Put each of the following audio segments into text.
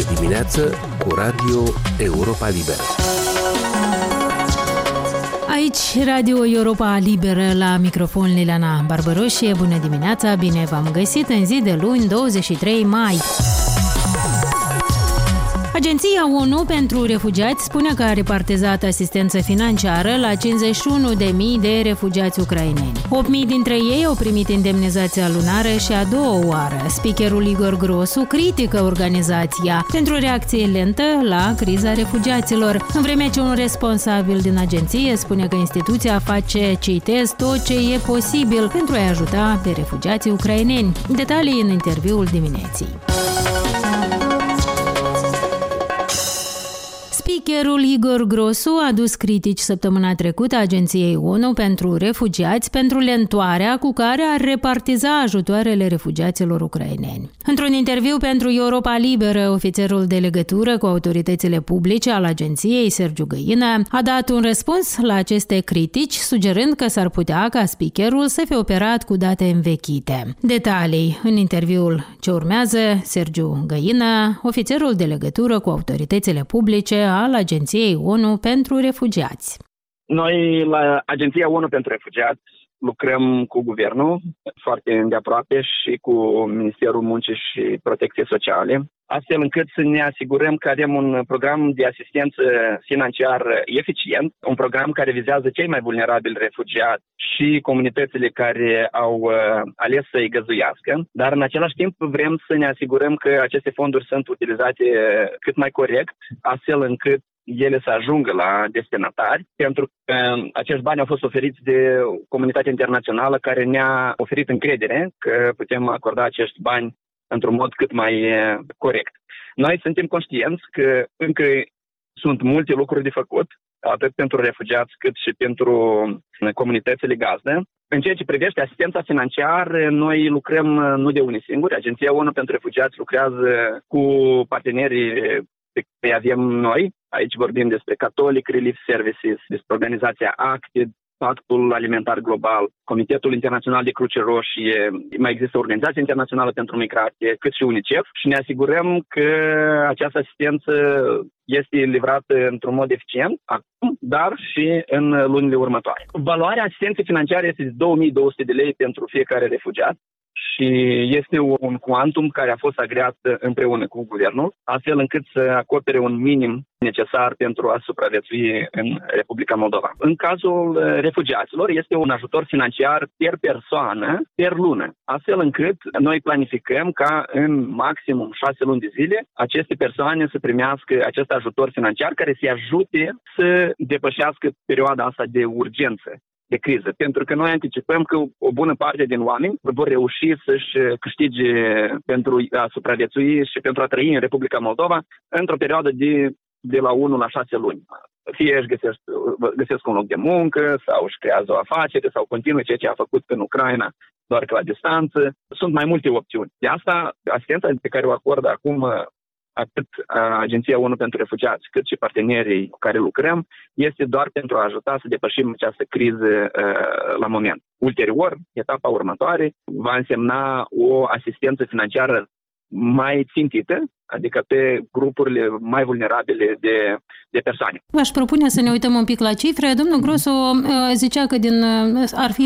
de dimineață cu Radio Europa Liberă. Aici, Radio Europa Liberă, la microfon Liliana Barbăroșie. Bună dimineața, bine v-am găsit în zi de luni, 23 mai. Agenția ONU pentru refugiați spune că a repartizat asistență financiară la 51.000 de refugiați ucraineni. 8.000 dintre ei au primit indemnizația lunară și a doua oară. Speakerul Igor Grosu critică organizația pentru reacție lentă la criza refugiaților, în vreme ce un responsabil din agenție spune că instituția face, citez, tot ce e posibil pentru a ajuta pe refugiații ucraineni. Detalii în interviul dimineții. Speakerul Igor Grosu a dus critici săptămâna trecută Agenției ONU pentru Refugiați pentru lentoarea cu care ar repartiza ajutoarele refugiaților ucraineni. Într-un interviu pentru Europa Liberă, ofițerul de legătură cu autoritățile publice al agenției, Sergiu Găină, a dat un răspuns la aceste critici, sugerând că s-ar putea ca speakerul să fie operat cu date învechite. Detalii în interviul ce urmează, Sergiu Găină, ofițerul de legătură cu autoritățile publice al Agenției ONU pentru Refugiați. Noi, la Agenția ONU pentru Refugiați, lucrăm cu guvernul foarte îndeaproape și cu Ministerul Muncii și Protecției Sociale, astfel încât să ne asigurăm că avem un program de asistență financiar eficient, un program care vizează cei mai vulnerabili refugiați și comunitățile care au uh, ales să-i găzuiască, dar în același timp vrem să ne asigurăm că aceste fonduri sunt utilizate cât mai corect, astfel încât ele să ajungă la destinatari, pentru că acești bani au fost oferiți de comunitatea internațională care ne-a oferit încredere că putem acorda acești bani într-un mod cât mai corect. Noi suntem conștienți că încă sunt multe lucruri de făcut, atât pentru refugiați cât și pentru comunitățile gazdă. În ceea ce privește asistența financiară, noi lucrăm nu de unii singuri. Agenția ONU pentru Refugiați lucrează cu partenerii pe care avem noi. Aici vorbim despre Catholic Relief Services, despre organizația ACTED, Pactul Alimentar Global, Comitetul Internațional de Cruce Roșie, mai există o organizație internațională pentru migrație, cât și UNICEF. Și ne asigurăm că această asistență este livrată într-un mod eficient acum, dar și în lunile următoare. Valoarea asistenței financiare este de 2200 de lei pentru fiecare refugiat și este un cuantum care a fost agreat împreună cu guvernul, astfel încât să acopere un minim necesar pentru a supraviețui în Republica Moldova. În cazul refugiaților este un ajutor financiar per persoană, per lună, astfel încât noi planificăm ca în maximum șase luni de zile aceste persoane să primească acest ajutor financiar care să ajute să depășească perioada asta de urgență de criză. Pentru că noi anticipăm că o bună parte din oameni vor reuși să-și câștige pentru a supraviețui și pentru a trăi în Republica Moldova într-o perioadă de, de la 1 la 6 luni. Fie își găsesc, găsesc un loc de muncă sau își creează o afacere sau continuă ceea ce a făcut în Ucraina doar că la distanță. Sunt mai multe opțiuni. De asta, asistența pe care o acordă acum atât Agenția ONU pentru Refugiați, cât și partenerii cu care lucrăm, este doar pentru a ajuta să depășim această criză la moment. Ulterior, etapa următoare va însemna o asistență financiară mai țintită, adică pe grupurile mai vulnerabile de, de persoane. V-aș propune să ne uităm un pic la cifre. Domnul Grosu uh, zicea că din, uh, ar fi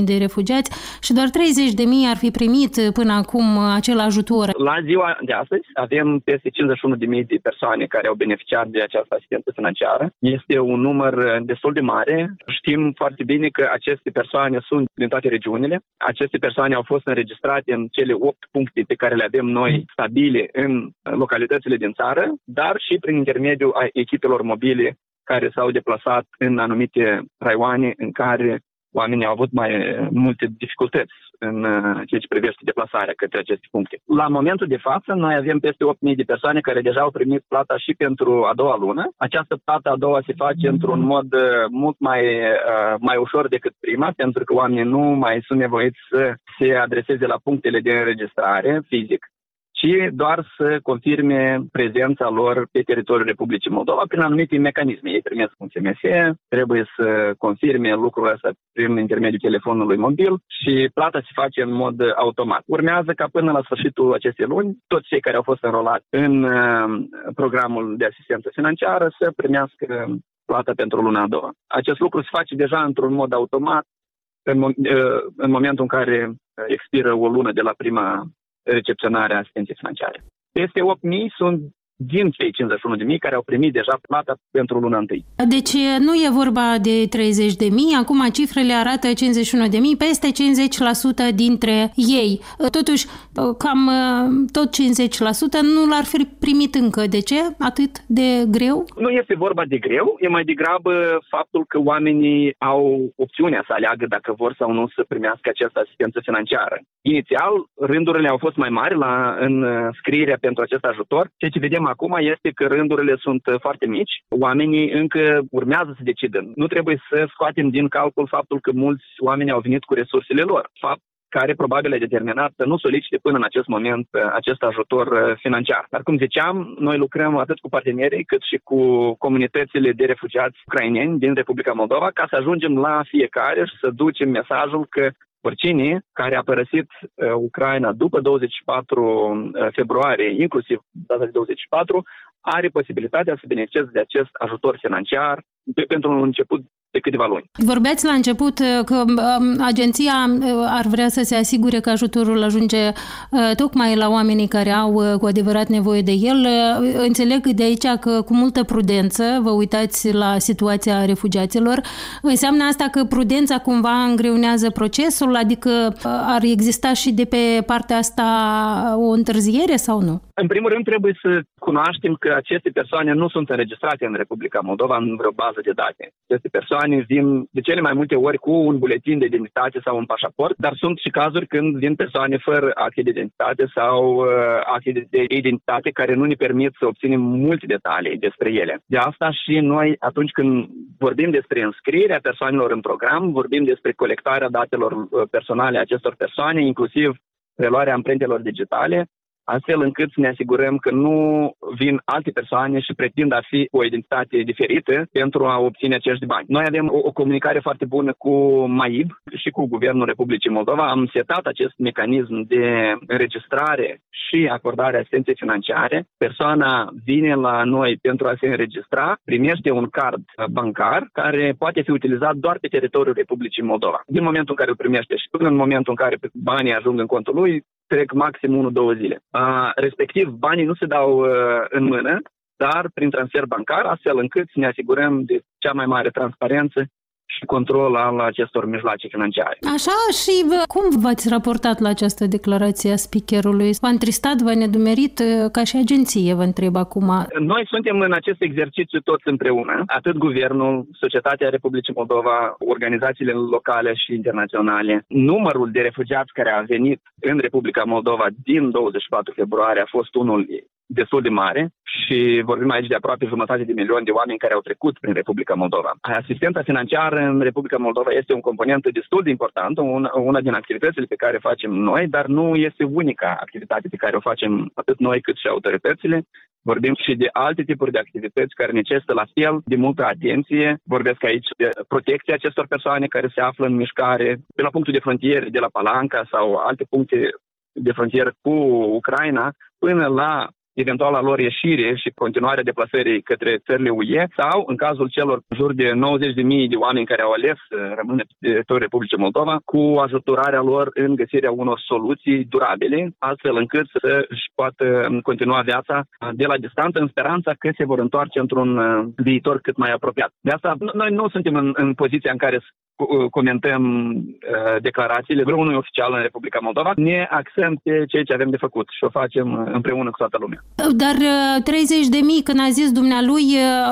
92.000 de refugiați și doar 30.000 ar fi primit până acum acel ajutor. La ziua de astăzi avem peste 51.000 de persoane care au beneficiat de această asistență financiară. Este un număr destul de mare. Știm foarte bine că aceste persoane sunt din toate regiunile. Aceste persoane au fost înregistrate în cele 8 puncte pe care le avem noi stabile mobile în localitățile din țară, dar și prin intermediul echipelor mobile care s-au deplasat în anumite raioane în care oamenii au avut mai multe dificultăți în uh, ceea ce privește deplasarea către aceste puncte. La momentul de față, noi avem peste 8.000 de persoane care deja au primit plata și pentru a doua lună. Această plată a doua se face într-un mod uh, mult mai, uh, mai ușor decât prima, pentru că oamenii nu mai sunt nevoiți să se adreseze la punctele de înregistrare fizic, ci doar să confirme prezența lor pe teritoriul Republicii Moldova prin anumite mecanisme. Ei primesc un SMS, trebuie să confirme lucrul ăsta prin intermediul telefonului mobil și plata se face în mod automat. Urmează ca până la sfârșitul acestei luni, toți cei care au fost înrolați în uh, programul de asistență financiară să primească plata pentru luna a doua. Acest lucru se face deja într-un mod automat în, uh, în momentul în care expiră o lună de la prima recepționare a asistenței financiare. Peste 8.000 sunt din cei 51 de mii care au primit deja plata pentru luna întâi. Deci nu e vorba de 30 de mii, acum cifrele arată 51 de mii, peste 50% dintre ei. Totuși, cam tot 50% nu l-ar fi primit încă. De ce? Atât de greu? Nu este vorba de greu, e mai degrabă faptul că oamenii au opțiunea să aleagă dacă vor sau nu să primească această asistență financiară. Inițial, rândurile au fost mai mari la, în scrierea pentru acest ajutor, ceea ce vedem acum este că rândurile sunt uh, foarte mici, oamenii încă urmează să decidă. Nu trebuie să scoatem din calcul faptul că mulți oameni au venit cu resursele lor. Fapt care probabil a determinat să nu solicite până în acest moment uh, acest ajutor uh, financiar. Dar cum ziceam, noi lucrăm atât cu partenerii cât și cu comunitățile de refugiați ucraineni din Republica Moldova ca să ajungem la fiecare și să ducem mesajul că oricine care a părăsit uh, Ucraina după 24 uh, februarie, inclusiv data de 24, are posibilitatea să beneficieze de acest ajutor financiar pentru un început de câteva luni. Vorbeați la început uh, că um, agenția uh, ar vrea să se asigure că ajutorul ajunge uh, tocmai la oamenii care au cu adevărat nevoie de el. Înțeleg de aici că cu multă prudență vă uitați la situația refugiaților. Înseamnă asta că prudența cumva îngreunează procesul, adică ar exista și de pe partea asta o întârziere sau nu? În primul rând trebuie să cunoaștem că aceste persoane nu sunt înregistrate în Republica Moldova în vreo bază de date. Aceste persoane persoane vin de cele mai multe ori cu un buletin de identitate sau un pașaport, dar sunt și cazuri când vin persoane fără acte de identitate sau uh, acte de identitate care nu ne permit să obținem multe detalii despre ele. De asta și noi, atunci când vorbim despre înscrierea persoanelor în program, vorbim despre colectarea datelor uh, personale a acestor persoane, inclusiv preluarea amprentelor digitale, astfel încât să ne asigurăm că nu vin alte persoane și pretind a fi o identitate diferită pentru a obține acești bani. Noi avem o, o comunicare foarte bună cu MAIB și cu Guvernul Republicii Moldova. Am setat acest mecanism de înregistrare și acordare asistenței financiare. Persoana vine la noi pentru a se înregistra, primește un card bancar care poate fi utilizat doar pe teritoriul Republicii Moldova. Din momentul în care îl primește și până în momentul în care banii ajung în contul lui, trec maxim 1-2 zile. Uh, respectiv, banii nu se dau uh, în mână, dar prin transfer bancar, astfel încât să ne asigurăm de cea mai mare transparență și control al acestor mijloace financiare. Așa și vă, cum v-ați raportat la această declarație a speakerului? V-a întristat, v-a nedumerit ca și agenție, vă întreb acum. Noi suntem în acest exercițiu toți împreună, atât guvernul, Societatea Republicii Moldova, organizațiile locale și internaționale. Numărul de refugiați care a venit în Republica Moldova din 24 februarie a fost unul destul de mare și vorbim aici de aproape jumătate de milion de oameni care au trecut prin Republica Moldova. Asistența financiară în Republica Moldova este un component destul de important, una, una din activitățile pe care facem noi, dar nu este unica activitate pe care o facem atât noi cât și autoritățile. Vorbim și de alte tipuri de activități care necesită la fel de multă atenție. Vorbesc aici de protecția acestor persoane care se află în mișcare de la punctul de frontieră, de la Palanca sau alte puncte de frontieră cu Ucraina, până la eventuala lor ieșire și continuarea deplasării către țările UE sau, în cazul celor în jur de 90.000 de oameni care au ales să rămână pe teritoriul Republicii Moldova, cu ajutorarea lor în găsirea unor soluții durabile, astfel încât să își poată continua viața de la distanță, în speranța că se vor întoarce într-un uh, viitor cât mai apropiat. De asta, noi nu suntem în, în poziția în care Uh, comentăm uh, declarațiile vreunui oficial în Republica Moldova, ne axăm pe ceea ce avem de făcut și o facem uh, împreună cu toată lumea. Dar 30 de mii, când a zis dumnealui,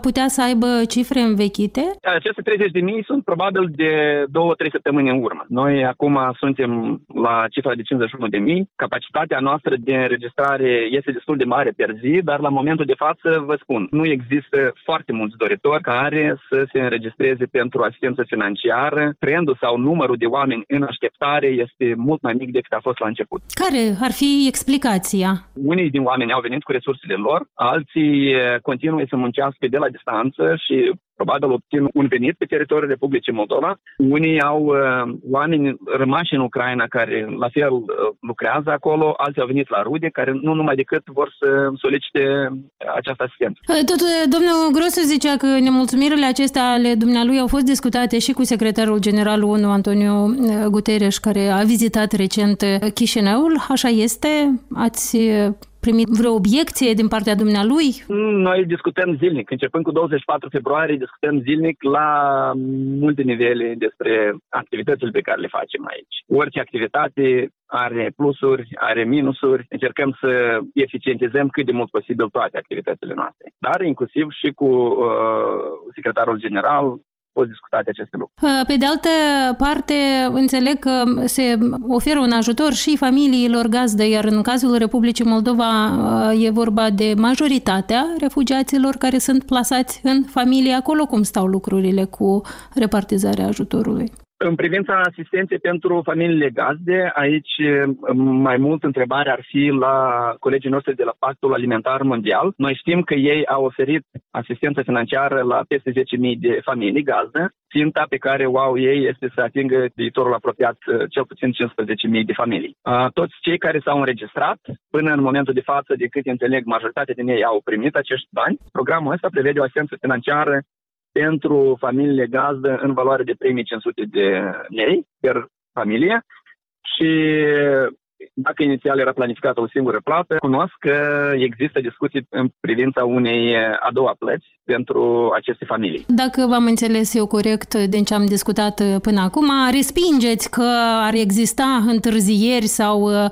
putea să aibă cifre învechite? Aceste 30 de mii sunt probabil de 2-3 săptămâni în urmă. Noi acum suntem la cifra de 51 de mii. Capacitatea noastră de înregistrare este destul de mare per zi, dar la momentul de față, vă spun, nu există foarte mulți doritori care să se înregistreze pentru asistență financiară țară, trendul sau numărul de oameni în așteptare este mult mai mic decât a fost la început. Care ar fi explicația? Unii din oameni au venit cu resursele lor, alții continuă să muncească de la distanță și probabil obțin un venit pe teritoriul Republicii Moldova. Unii au uh, oameni rămași în Ucraina care la fel uh, lucrează acolo, alții au venit la rude care nu numai decât vor să solicite această asistență. Uh, tot uh, domnul Grosu zicea că nemulțumirile acestea ale dumnealui au fost discutate și cu secretarul general ONU Antonio uh, Guterres care a vizitat recent Chișinăul. Așa este? Ați primit vreo obiecție din partea dumnealui? Noi discutăm zilnic. Începând cu 24 februarie, discutăm zilnic la multe nivele despre activitățile pe care le facem aici. Orice activitate are plusuri, are minusuri. Încercăm să eficientizăm cât de mult posibil toate activitățile noastre. Dar inclusiv și cu uh, secretarul general, fost discutate aceste lucruri. Uh, pe de altă parte, înțeleg că se oferă un ajutor și familiilor gazdă, iar în cazul Republicii Moldova uh, e vorba de majoritatea refugiaților care sunt plasați în familie. Acolo cum stau lucrurile cu repartizarea ajutorului? În privința asistenței pentru familiile gazde, aici mai mult întrebarea ar fi la colegii noștri de la Pactul Alimentar Mondial. Noi știm că ei au oferit asistență financiară la peste 10.000 de familii gazdă. Ținta pe care o au ei este să atingă viitorul apropiat cel puțin 15.000 de familii. Toți cei care s-au înregistrat, până în momentul de față, de cât înțeleg, majoritatea din ei au primit acești bani. Programul ăsta prevede o asistență financiară pentru familiile gazdă în valoare de 3500 de lei per familie și dacă inițial era planificată o singură plată, cunosc că există discuții în privința unei a doua plăți pentru aceste familii. Dacă v-am înțeles eu corect din ce am discutat până acum, respingeți că ar exista întârzieri sau uh,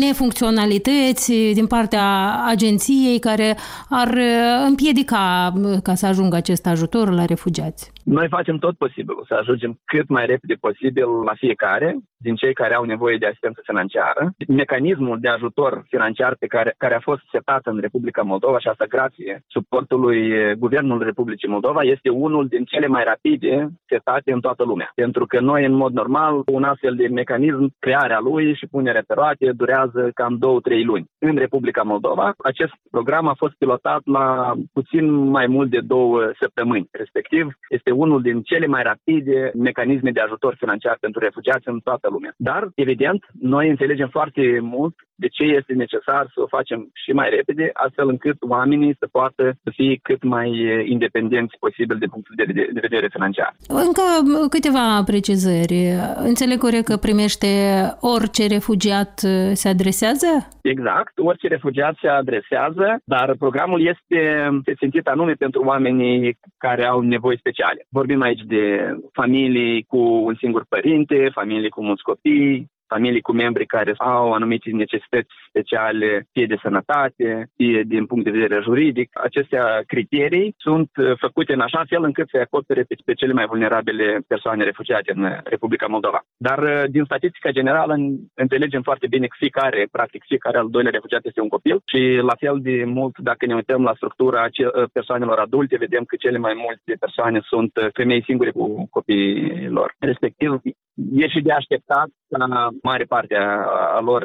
nefuncționalități din partea agenției care ar uh, împiedica uh, ca să ajungă acest ajutor la refugiați. Noi facem tot posibilul să ajungem cât mai repede posibil la fiecare din cei care au nevoie de asistență financiară. Mecanismul de ajutor financiar pe care, care a fost setat în Republica Moldova și asta grație suportului Guvernului Republicii Moldova este unul din cele mai rapide setate în toată lumea. Pentru că noi, în mod normal, un astfel de mecanism, crearea lui și punerea pe roate durează cam 2-3 luni. În Republica Moldova, acest program a fost pilotat la puțin mai mult de două săptămâni. Respectiv, este unul din cele mai rapide mecanisme de ajutor financiar pentru refugiați în toată lumea. Dar, evident, noi înțelegem foarte mult de ce este necesar să o facem și mai repede, astfel încât oamenii să poată să fie cât mai independenți posibil de punct de, de, de vedere financiar. Încă câteva precizări. Înțeleg corect că primește orice refugiat se adresează? Exact, orice refugiat se adresează, dar programul este țintit anume pentru oamenii care au nevoi speciale. Vorbim aici de familii cu un singur părinte, familii cu mulți copii, familii cu membri care au anumite necesități speciale, fie de sănătate, fie din punct de vedere juridic. Acestea criterii sunt uh, făcute în așa fel încât să acopere pe, pe cele mai vulnerabile persoane refugiate în Republica Moldova. Dar uh, din statistica generală înțelegem foarte bine că fiecare, practic fiecare al doilea refugiat este un copil și la fel de mult dacă ne uităm la structura uh, persoanelor adulte, vedem că cele mai multe persoane sunt femei singure cu copiii lor. Respectiv, e și de așteptat ca mare parte a lor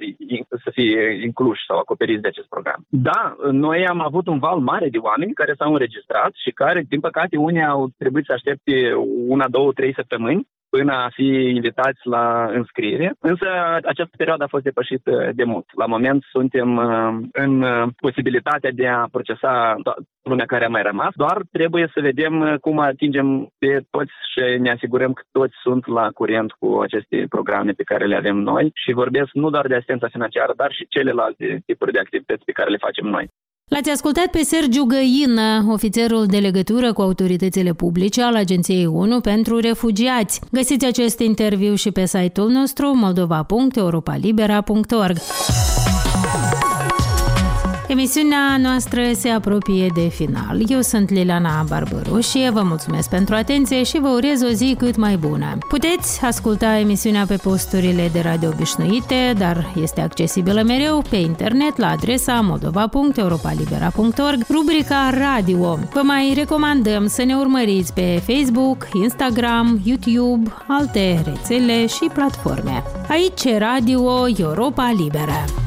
să fie incluși sau acoperiți de acest program. Da, noi am avut un val mare de oameni care s-au înregistrat și care, din păcate, unii au trebuit să aștepte una, două, trei săptămâni până a fi invitați la înscriere. Însă această perioadă a fost depășită de mult. La moment suntem uh, în uh, posibilitatea de a procesa lumea care a mai rămas, doar trebuie să vedem uh, cum atingem pe toți și ne asigurăm că toți sunt la curent cu aceste programe pe care le avem noi și vorbesc nu doar de asistența financiară, dar și celelalte tipuri de activități pe care le facem noi. L-ați ascultat pe Sergiu Găină, ofițerul de legătură cu autoritățile publice al Agenției ONU pentru Refugiați. Găsiți acest interviu și pe site-ul nostru moldova.europalibera.org. Emisiunea noastră se apropie de final. Eu sunt Liliana Barbaru și vă mulțumesc pentru atenție și vă urez o zi cât mai bună. Puteți asculta emisiunea pe posturile de radio obișnuite, dar este accesibilă mereu pe internet la adresa moldova.europalibera.org, rubrica Radio. Vă mai recomandăm să ne urmăriți pe Facebook, Instagram, YouTube, alte rețele și platforme. Aici Radio Europa Liberă.